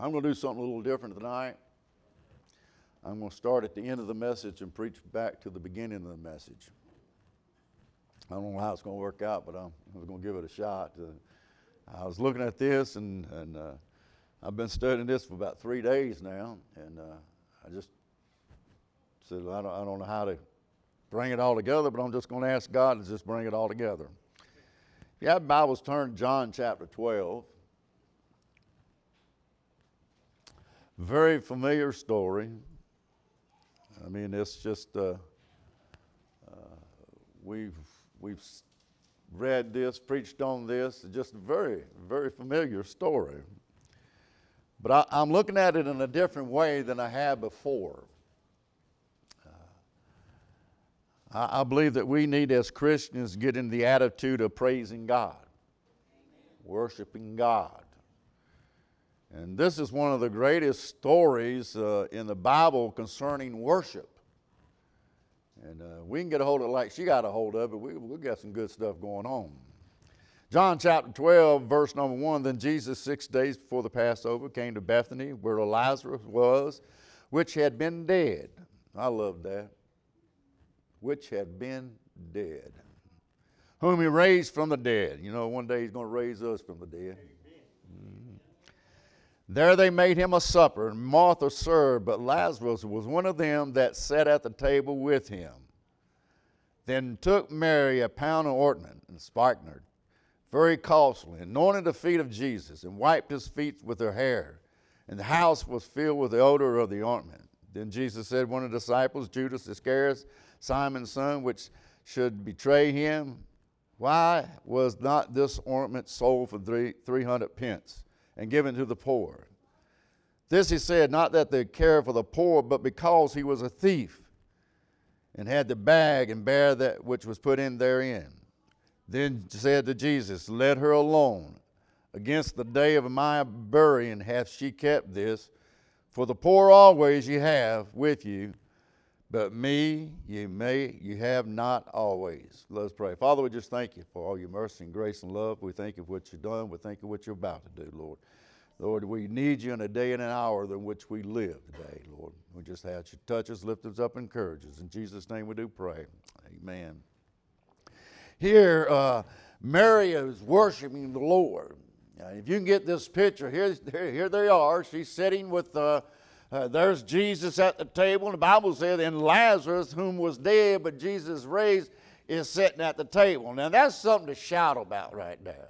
I'm going to do something a little different tonight. I'm going to start at the end of the message and preach back to the beginning of the message. I don't know how it's going to work out, but I'm, going to give it a shot. Uh, I was looking at this, and, and uh, I've been studying this for about three days now, and uh, I just said, I don't, I don't know how to bring it all together, but I'm just going to ask God to just bring it all together. If you have Bibles, turn John chapter 12. Very familiar story. I mean, it's just, uh, uh, we've, we've read this, preached on this, just a very, very familiar story. But I, I'm looking at it in a different way than I have before. I, I believe that we need, as Christians, get in the attitude of praising God, worshiping God. And this is one of the greatest stories uh, in the Bible concerning worship. And uh, we can get a hold of it like she got a hold of it. We, we got some good stuff going on. John chapter 12, verse number 1 Then Jesus, six days before the Passover, came to Bethany, where Lazarus was, which had been dead. I love that. Which had been dead. Whom he raised from the dead. You know, one day he's going to raise us from the dead. There they made him a supper, and Martha served, but Lazarus was one of them that sat at the table with him. Then took Mary a pound of ointment and spikenard, very costly, and anointed the feet of Jesus, and wiped his feet with her hair. And the house was filled with the odor of the ointment. Then Jesus said, One of the disciples, Judas Iscariot, Simon's son, which should betray him, why was not this ointment sold for three, 300 pence? And given to the poor. This he said, not that they care for the poor, but because he was a thief and had the bag and bare that which was put in therein. Then said to Jesus, Let her alone. Against the day of my burying hath she kept this. For the poor always ye have with you, but me ye may you have not always. Let's pray. Father, we just thank you for all your mercy and grace and love. We thank you for what you've done. We thank you for what you're about to do, Lord. Lord, we need you in a day and an hour in which we live today, Lord. We just ask you to touch us, lift us up, encourage us. In Jesus' name we do pray. Amen. Here, uh, Mary is worshiping the Lord. Now, if you can get this picture, here, here they are. She's sitting with uh, uh, there's Jesus at the table. And the Bible says, and Lazarus, whom was dead, but Jesus raised, is sitting at the table. Now, that's something to shout about right there.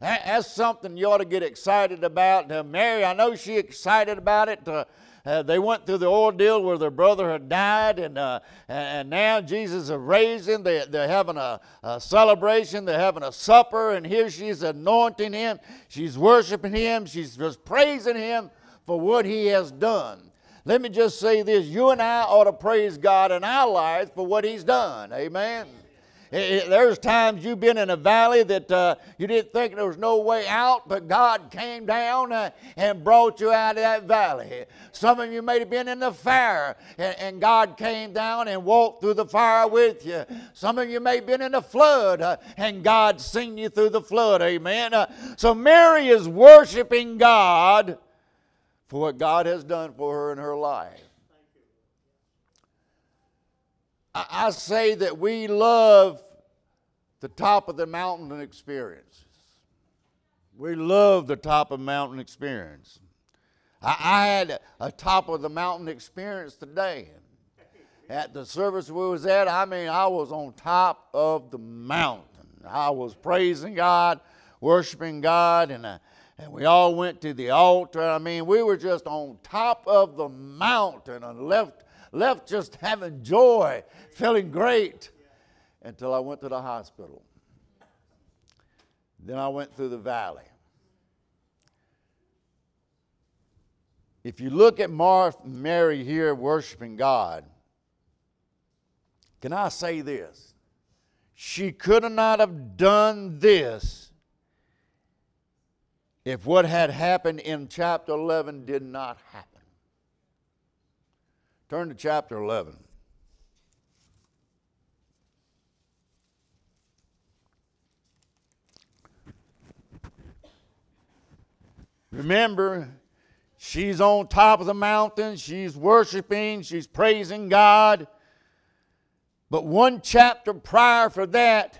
That, that's something you ought to get excited about. Now, Mary, I know she excited about it. Uh, uh, they went through the ordeal where their brother had died, and, uh, and now Jesus is raising. They, they're having a, a, celebration, they're having a supper, and here she's anointing him. She's worshiping him, she's just praising him for what he has done. Let me just say this you and I ought to praise God in our lives for what he's done. Amen. It, it, there's times you've been in a valley that uh, you didn't think there was no way out, but God came down uh, and brought you out of that valley. Some of you may have been in the fire, and, and, God came down and walked through the fire with you. Some of you may have been in the flood, uh, and God seen you through the flood. Amen. Uh, so Mary is worshiping God for what God has done for her in her life. I say that we love the top of the mountain experiences. We love the top of mountain experience. I, I had a top of the mountain experience today. At the service we was at, I mean, I was on top of the mountain. I was praising God, worshiping God, and uh, and we all went to the altar. I mean, we were just on top of the mountain and left, left just having joy, feeling great until I went to the hospital. Then I went through the valley. If you look at Martha, Mary here worshiping God, can I say this? She could not have done this if what had happened in chapter 11 did not happen. Turn to chapter 11. Remember, She's on top of the mountain. She's worshiping. She's praising God. But one chapter prior for that,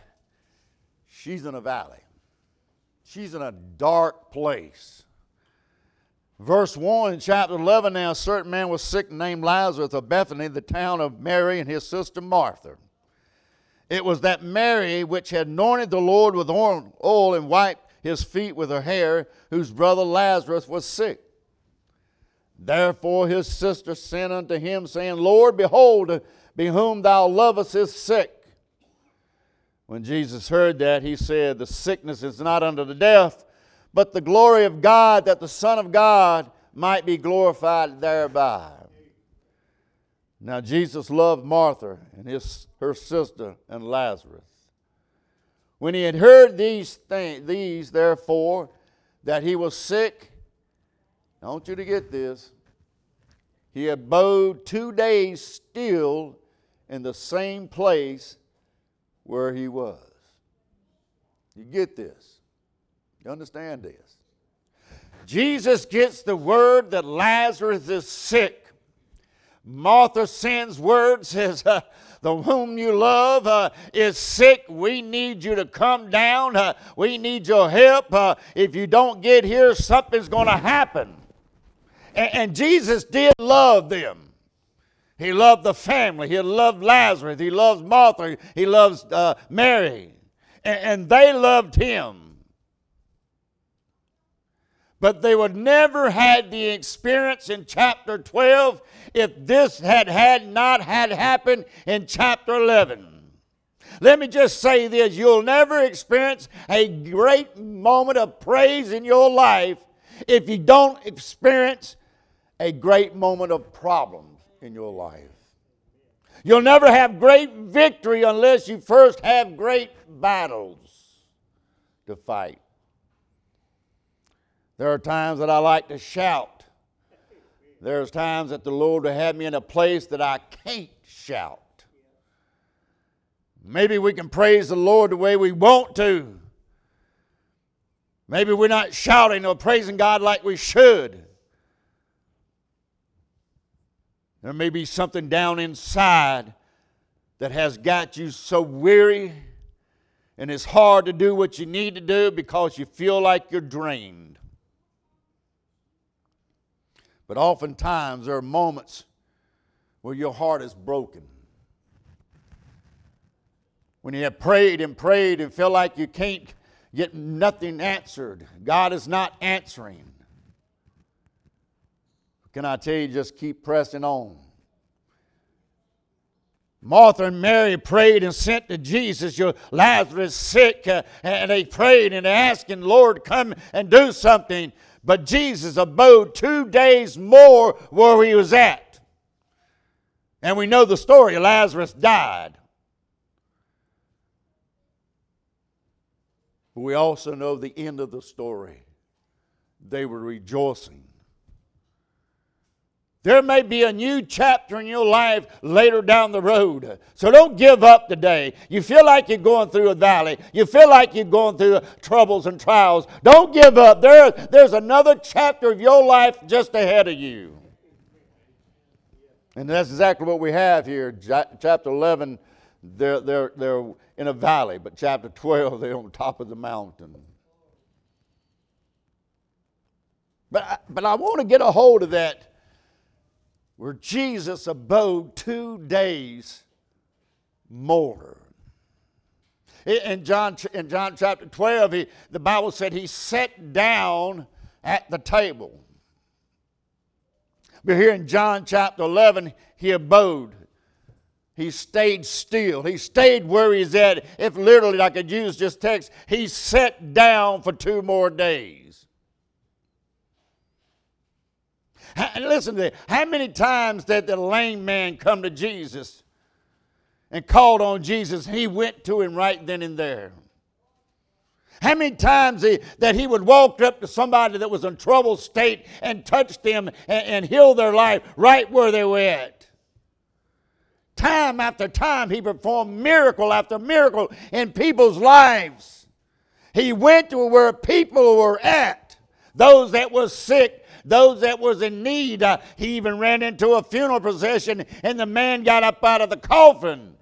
she's in a valley. She's in a dark place. Verse 1 in chapter 11 now, a certain man was sick named Lazarus of Bethany, the town of Mary and his sister Martha. It was that Mary which had anointed the Lord with oil and wiped his feet with her hair, whose brother Lazarus was sick. Therefore his sister sent unto him, saying, Lord, behold, be whom thou lovest is sick. When Jesus heard that, he said, The sickness is not unto the death, but the glory of God, that the Son of God might be glorified thereby. Now Jesus loved Martha and his, her sister and Lazarus. When he had heard these things, these therefore, that he was sick, I want you to get this. He abode two days still in the same place where he was. You get this? You understand this? Jesus gets the word that Lazarus is sick. Martha sends word, says, uh, The whom you love uh, is sick. We need you to come down. Uh, we need your help. Uh, if you don't get here, something's going to happen. And, and Jesus did love them. He loved the family. He loved Lazarus. He loves Martha. He loves uh, Mary. And, and they loved him. But they would never had the experience in chapter 12 if this had, had not had happened in chapter 11. Let me just say this you'll never experience a great moment of praise in your life if you don't experience a great moment of problems in your life. You'll never have great victory unless you first have great battles to fight. There are times that I like to shout. There's times that the Lord will have me in a place that I can't shout. Maybe we can praise the Lord the way we want to. Maybe we're not shouting or praising God like we should. There may be something down inside that has got you so weary and it's hard to do what you need to do because you feel like you're drained. But oftentimes there are moments where your heart is broken. When you have prayed and prayed and feel like you can't get nothing answered, God is not answering. Can I tell you, just keep pressing on? Martha and Mary prayed and sent to Jesus, Your Lazarus sick, uh, and they prayed and asking, Lord, come and do something. But Jesus abode two days more where he was at. And we know the story Lazarus died. But we also know the end of the story. They were rejoicing there may be a new chapter in your life later down the road. So don't give up today. You feel like you're going through a valley. You feel like you're going through troubles and trials. Don't give up. There, there's another chapter of your life just ahead of you. And that's exactly what we have here. Chapter 11, they're, they're, they're in a valley, but chapter 12, they're on top of the mountain. But, but I want to get a hold of that where Jesus abode two days more. In John, in John chapter 12, he, the Bible said he sat down at the table. But here in John chapter 11, he abode. He stayed still. He stayed where he's at. If literally I could use this text, he sat down for two more days. Listen to this. How many times did the lame man come to Jesus and called on Jesus? He went to him right then and there. How many times he, that he would walk up to somebody that was in trouble state and touch them and, and heal their life right where they were at. Time after time, he performed miracle after miracle in people's lives. He went to where people were at, those that were sick, those that was in need. Uh, he even ran into a funeral procession, and the man got up out of the coffin.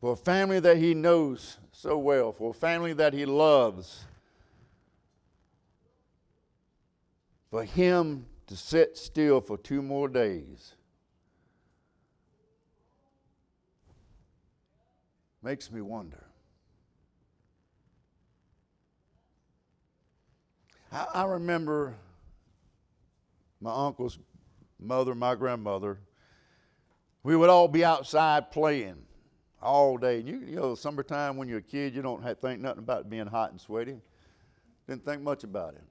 For a family that he knows so well, for a family that he loves, for him to sit still for two more days makes me wonder. I, I remember my uncle's mother, my grandmother, we would all be outside playing all day. You, you know, summertime when you're a kid, you don't have, think nothing about being hot and sweaty. Didn't think much about it.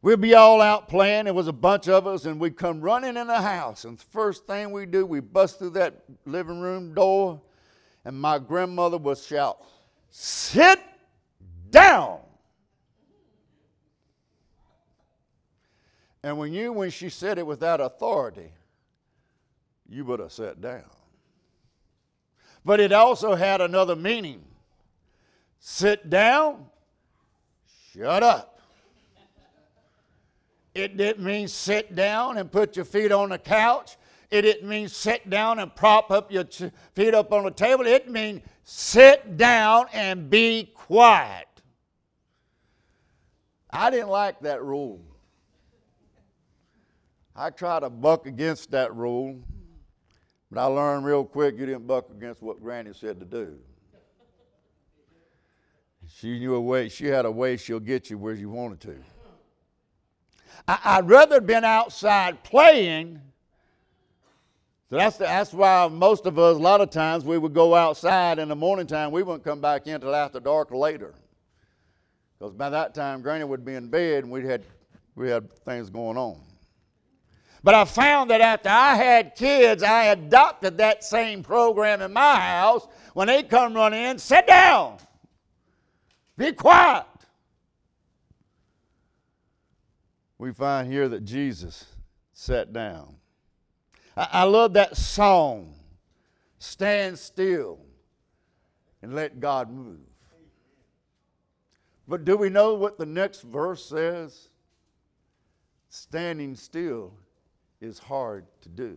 We'd be all out playing. There was a bunch of us, and we'd come running in the house. And the first thing we do, we bust through that living room door, and my grandmother would shout, Sit down. And we knew when she said it with that authority, you would have sat down. But it also had another meaning sit down, shut up. It didn't mean sit down and put your feet on the couch. It didn't mean sit down and prop up your feet up on the table. It means sit down and be quiet. I didn't like that rule. I tried to buck against that rule, but I learned real quick you didn't buck against what Granny said to do. She knew a way, she had a way she'll get you where you wanted to. I, would rather been outside playing. So that's, the, that's why most of us, a lot of times, we would go outside in the morning time. We wouldn't come back in until after dark or later. Because by that time, Granny would be in bed and we had, we had things going on. But I found that after I had kids, I adopted that same program in my house. When they come running in, sit down, be quiet. we find here that Jesus sat down. I, I love that song, Stand Still and Let God Move. But do we know what the next verse says? Standing still is hard to do.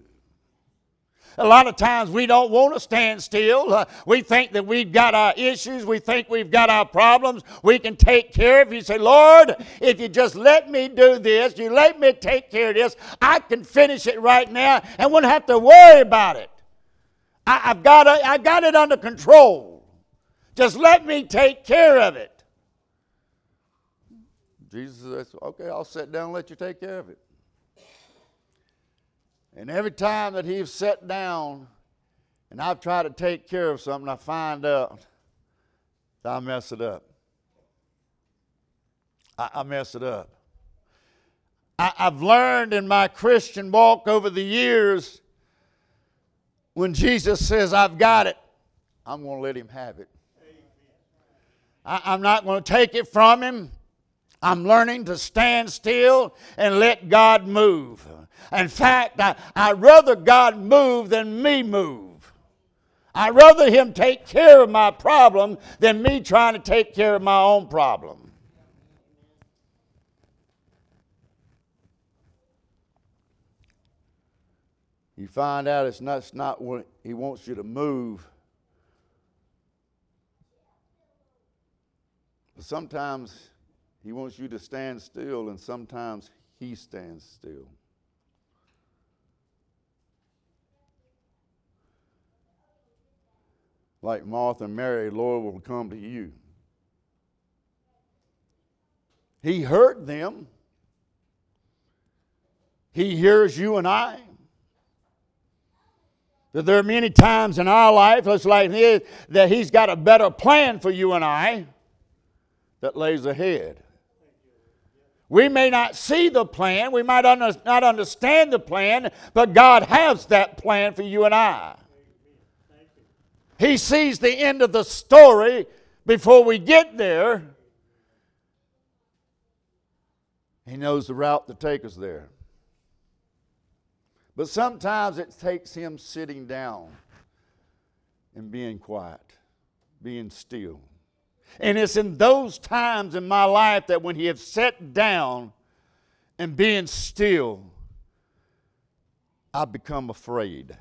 A lot of times we don't want to stand still. Uh, we think that we've got our issues. We think we've got our problems. We can take care of. You say, Lord, if you just let me do this, you let me take care of this, I can finish it right now and won't have to worry about it. I, have got it, I got it under control. Just let me take care of it. Jesus says, okay, I'll sit down and let you take care of it. And every time that he's sat down and I've tried to take care of something, I find out that I mess it up. I, I mess it up. I, I've learned in my Christian walk over the years when Jesus says, I've got it, I'm going to let him have it. I, am not going to take it from him. I'm learning to stand still and let God move. In fact, I, I'd rather God move than me move. I'd rather Him take care of my problem than me trying to take care of my own problem. You find out it's not, it's not what He wants you to move. But sometimes He wants you to stand still, and sometimes He stands still. like Martha and Mary, Lord will come to you. He heard them. He hears you and I. That there are many times in our life, just like his, that He's got a better plan for you and I that lays ahead. We may not see the plan, we might not understand the plan, but God has that plan for you and I. He sees the end of the story before we get there. He knows the route to take us there. But sometimes it takes him sitting down and being quiet, being still. And it's in those times in my life that when he has sat down and being still, I become afraid.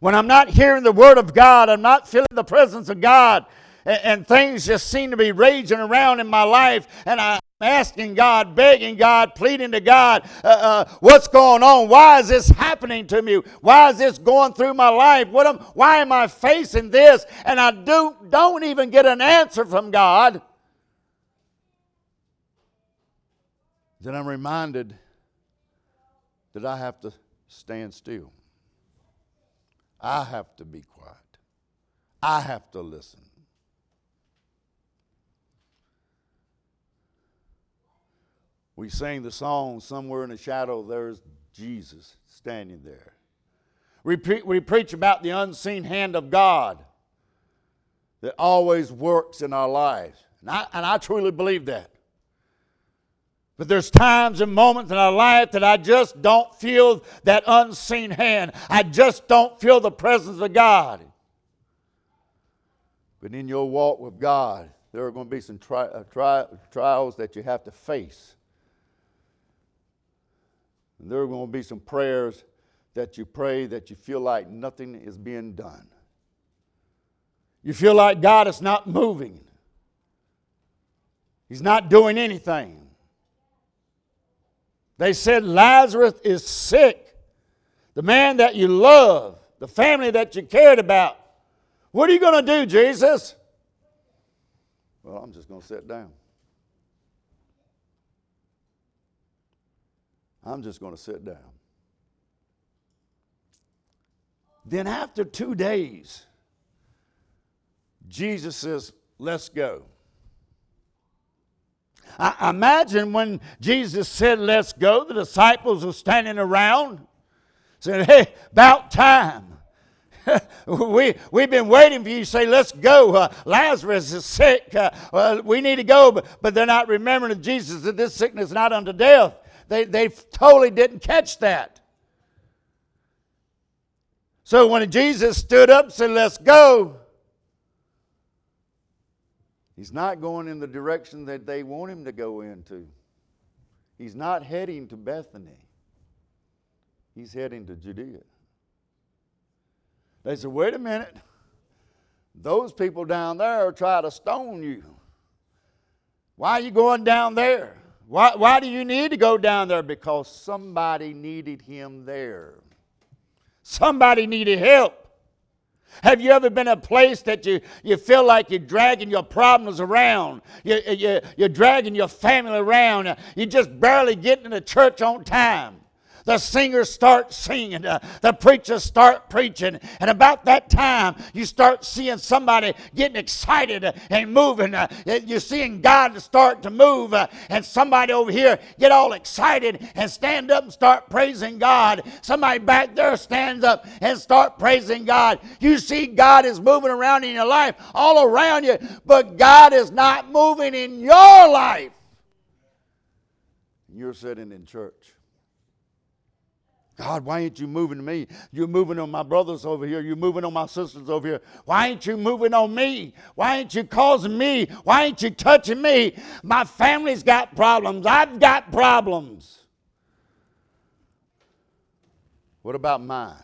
When I'm not hearing the word of God, I'm not feeling the presence of God, and, and things just seem to be raging around in my life, and I, asking God, begging God, pleading to God, uh, uh, what's going on? Why is this happening to me? Why is this going through my life? What am, why am I facing this? And I do, don't even get an answer from God. Then I'm reminded that I have to stand still. I have to be quiet. I have to listen. We sing the song, Somewhere in the Shadow, there's Jesus standing there. We, pre- we preach about the unseen hand of God that always works in our lives. And I, and I truly believe that. But there's times and moments in our life that I just don't feel that unseen hand. I just don't feel the presence of God. But in your walk with God, there are going to be some tri- uh, tri- trials that you have to face. And there are going to be some prayers that you pray that you feel like nothing is being done. You feel like God is not moving, He's not doing anything. They said Lazarus is sick. The man that you love, the family that you cared about. What are you going to do, Jesus? Well, I'm just going to sit down. I'm just going to sit down. Then, after two days, Jesus says, Let's go. I imagine when Jesus said, Let's go, the disciples were standing around, saying, Hey, about time. we, we've been waiting for you to say, Let's go. Uh, Lazarus is sick. Uh, we need to go. But, but they're not remembering Jesus that this sickness is not unto death. They, they totally didn't catch that. So when Jesus stood up and said, Let's go, he's not going in the direction that they want him to go into. He's not heading to Bethany, he's heading to Judea. They said, Wait a minute. Those people down there are trying to stone you. Why are you going down there? Why, why do you need to go down there? Because somebody needed him there. Somebody needed help. Have you ever been a place that you, you feel like you're dragging your problems around? You, you, you're dragging your family around. You're just barely getting to church on time the singers start singing, uh, the preachers start preaching, and about that time you start seeing somebody getting excited and moving. Uh, you're seeing God start to move, uh, and somebody over here get all excited and stand up and start praising God. Somebody back there stands up and start praising God. You see God is moving around in your life, all around you, but God is not moving in your life. You're sitting in church. God, why ain't you moving to me? You're moving on my brothers over here. You're moving on my sisters over here. Why ain't you moving on me? Why ain't you causing me? Why ain't you touching me? My family's got problems. I've got problems. What about mine?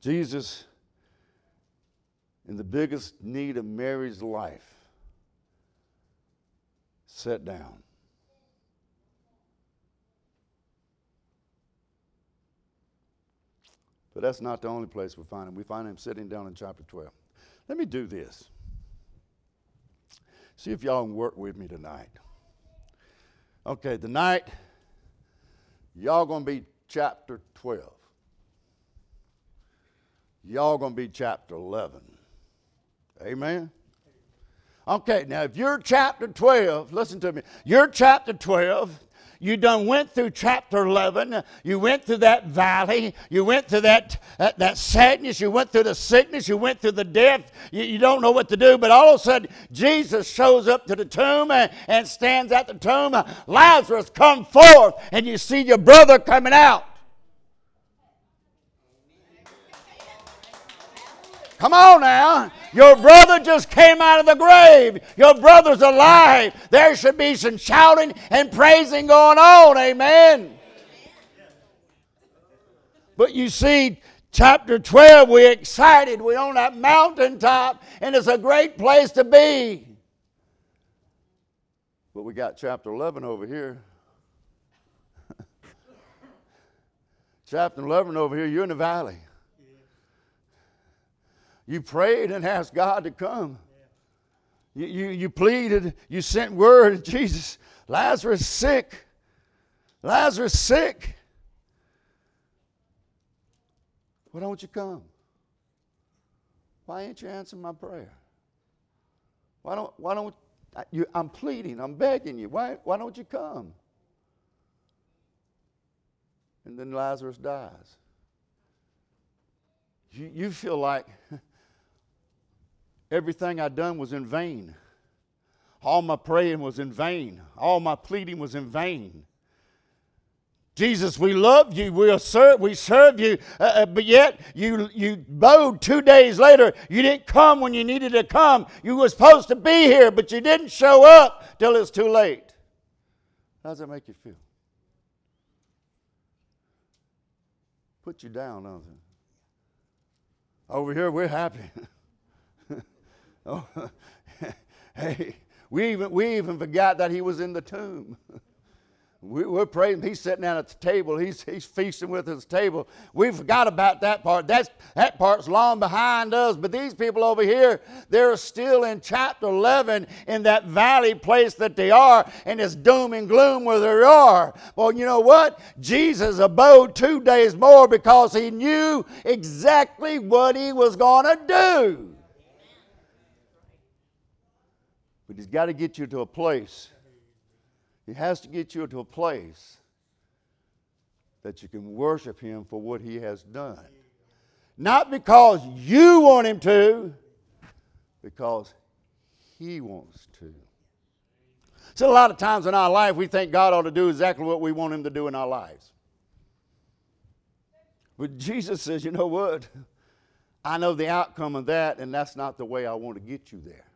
Jesus in the biggest need of Mary's life, sat down. But that's not the only place we find him. We find him sitting down in chapter 12. Let me do this. See if y'all can work with me tonight. Okay, tonight, y'all to be chapter 12. Y'all to be chapter 11. Amen. Okay, now if you're chapter 12, listen to me. You're chapter 12, you done went through chapter 11. You went through that valley. You went through that, that, that sadness. You went through the sickness. You went through the death. You, you don't know what to do. But all of a sudden, Jesus shows up to the tomb and, and stands at the tomb. Lazarus, come forth. And you see your brother coming out. Come on now. Your brother just came out of the grave. Your brother's alive. There should be some shouting and praising going on. Amen. But you see, chapter 12, we're excited. We're on that mountaintop, and it's a great place to be. But we got chapter 11 over here. chapter 11 over here, you're in the valley. You prayed and asked God to come. You, you, you pleaded, you sent word, Jesus, Lazarus sick. Lazarus sick. Why don't you come? Why ain't you answering my prayer? Why don't, why don't you, I'm pleading, I'm begging you. Why, why don't you come? And then Lazarus dies. You, you feel like Everything I done was in vain. All my praying was in vain. All my pleading was in vain. Jesus, we love you. We'll serve, we serve you. Uh, uh, but yet, you, you bowed two days later. You didn't come when you needed to come. You were supposed to be here, but you didn't show up till it's too late. How does that make you feel? Put you down, doesn't it? Over here, we're happy. Oh, hey, we even, we even forgot that he was in the tomb. We, are praying. He's sitting down at the table. He's, he's feasting with his table. We forgot about that part. That's, that part's long behind us. But these people over here, they're still in chapter 11 in that valley place that they are, and it's doom and gloom where they are. Well, you know what? Jesus abode two days more because he knew exactly what he was going to do. But He's got to get you to a place. He has to get you to a place that you can worship Him for what He has done. Not because you want Him to, because He wants to. So, a lot of times in our life, we think God ought to do exactly what we want Him to do in our lives. But Jesus says, you know what? I know the outcome of that, and that's not the way I want to get you there.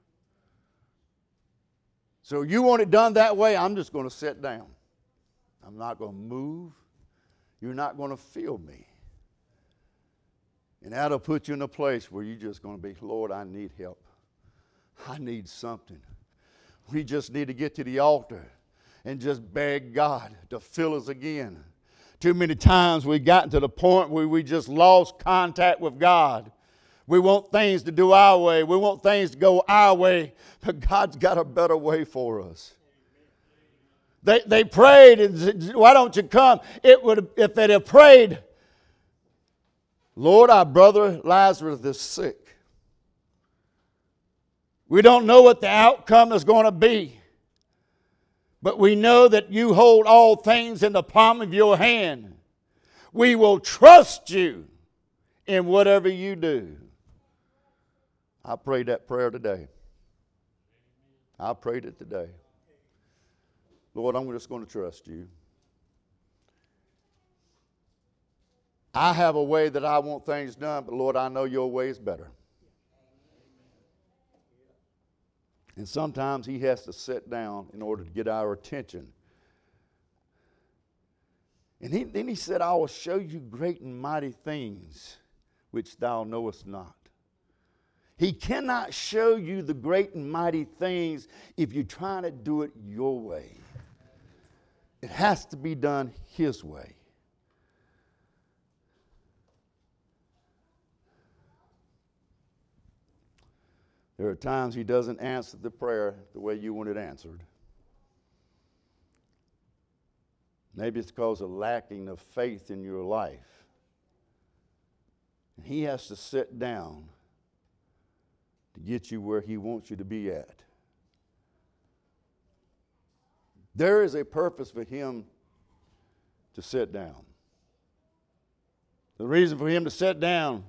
So you want it done that way, I'm just going to sit down. I'm not going to move. You're not going to feel me. And that'll put you in a place where you're just going to be, Lord, I need help. I need something. We just need to get to the altar and just beg God to fill us again. Too many times we've gotten to the point where we just lost contact with God. We want things to do our way. We want things to go our way. But God's got a better way for us. They, they prayed, and said, why don't you come? It would, if they'd have prayed, Lord, our brother Lazarus is sick. We don't know what the outcome is going to be, but we know that you hold all things in the palm of your hand. We will trust you in whatever you do. I prayed that prayer today. I prayed it today. Lord, I'm just going to trust you. I have a way that I want things done, but Lord, I know your way is better. And sometimes He has to sit down in order to get our attention. And he, then He said, I will show you great and mighty things which thou knowest not. He cannot show you the great and mighty things if you're trying to do it your way. It has to be done His way. There are times He doesn't answer the prayer the way you want it answered. Maybe it's because of lacking of faith in your life. And he has to sit down to get you where He wants you to be at. There is a purpose for Him to sit down. The reason for him to sit down,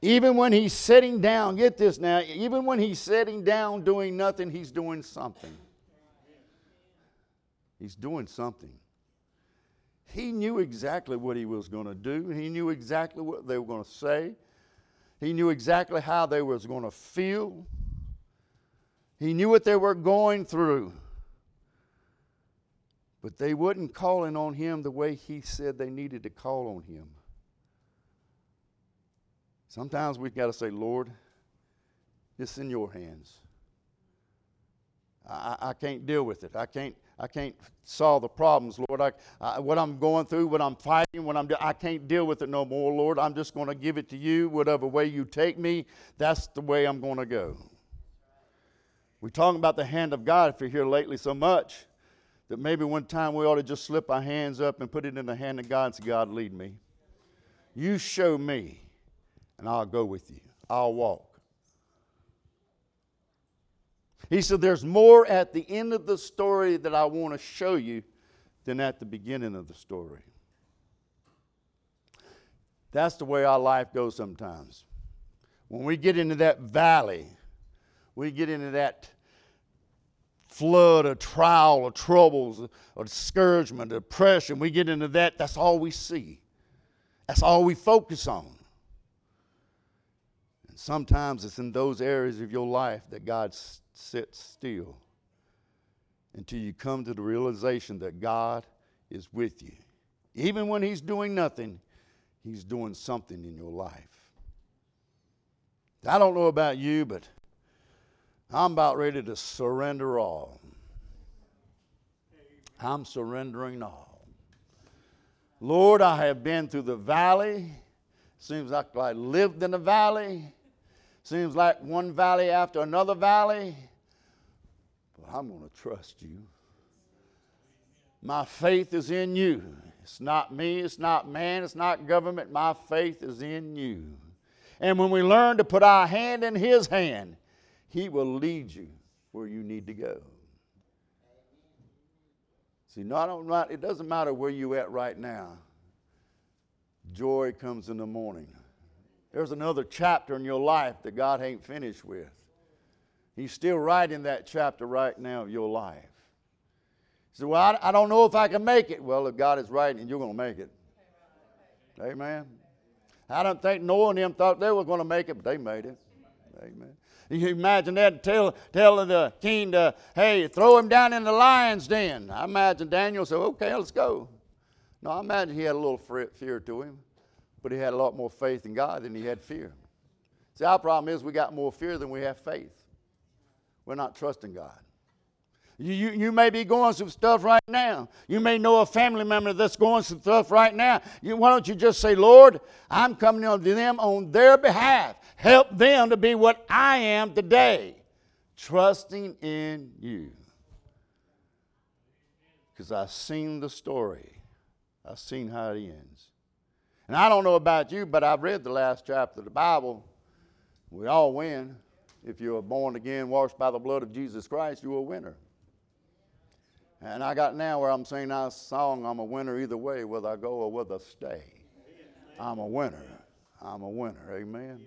even when he's sitting down, get this now, even when he's sitting down doing nothing, he's doing something. He's doing something. He knew exactly what he was going to do. He knew exactly what they were going to say. He knew exactly how they was going to feel. He knew what they were going through. But they wasn't calling on him the way he said they needed to call on him. Sometimes we've got to say, Lord, it's in your hands. I, I can't deal with it. I can't, I can't solve the problems, Lord. I, I, what I'm going through, what I'm fighting, what I'm I can't deal with it no more, Lord. I'm just going to give it to you. Whatever way you take me, that's the way I'm going to go. We're talking about the hand of God if you're here lately so much that maybe one time we ought to just slip our hands up and put it in the hand of God and say, God, lead me. You show me, and I'll go with you. I'll walk. He said, There's more at the end of the story that I want to show you than at the beginning of the story. That's the way our life goes sometimes. When we get into that valley, we get into that flood of trial or troubles or discouragement, depression, we get into that, that's all we see. That's all we focus on. And sometimes it's in those areas of your life that God sits still until you come to the realization that God is with you. Even when He's doing nothing, He's doing something in your life. I don't know about you, but I'm about ready to surrender all. I'm surrendering all. Lord, I have been through the valley. Seems like I lived in a valley. Seems like one valley after another valley. But I'm going to trust you. My faith is in you. It's not me, it's not man, it's not government. My faith is in you. And when we learn to put our hand in His hand, he will lead you where you need to go. See, not it doesn't matter where you're at right now. Joy comes in the morning. There's another chapter in your life that God ain't finished with. He's still writing that chapter right now of your life. He said, Well, I, I don't know if I can make it. Well, if God is writing, you're going to make it. Amen. I don't think Noah and them thought they were going to make it, but they made it. Amen. You imagine that tell the king to, hey, throw him down in the lion's den. I imagine Daniel said, okay, let's go. No, I imagine he had a little fear to him, but he had a lot more faith in God than he had fear. See, our problem is we got more fear than we have faith. We're not trusting God. You, you, you, may be going through stuff right now. You may know a family member that's going through stuff right now. You, why don't you just say, Lord, I'm coming to them on their behalf. Help them to be what I am today, trusting in you. Because I've seen the story, I've seen how it ends. And I don't know about you, but I've read the last chapter of the Bible. We all win. If you're born again, washed by the blood of Jesus Christ, you're a winner. And I got now where I'm singing that song, I'm a winner either way, whether I go or whether I stay. I'm a winner. I'm a winner. Amen.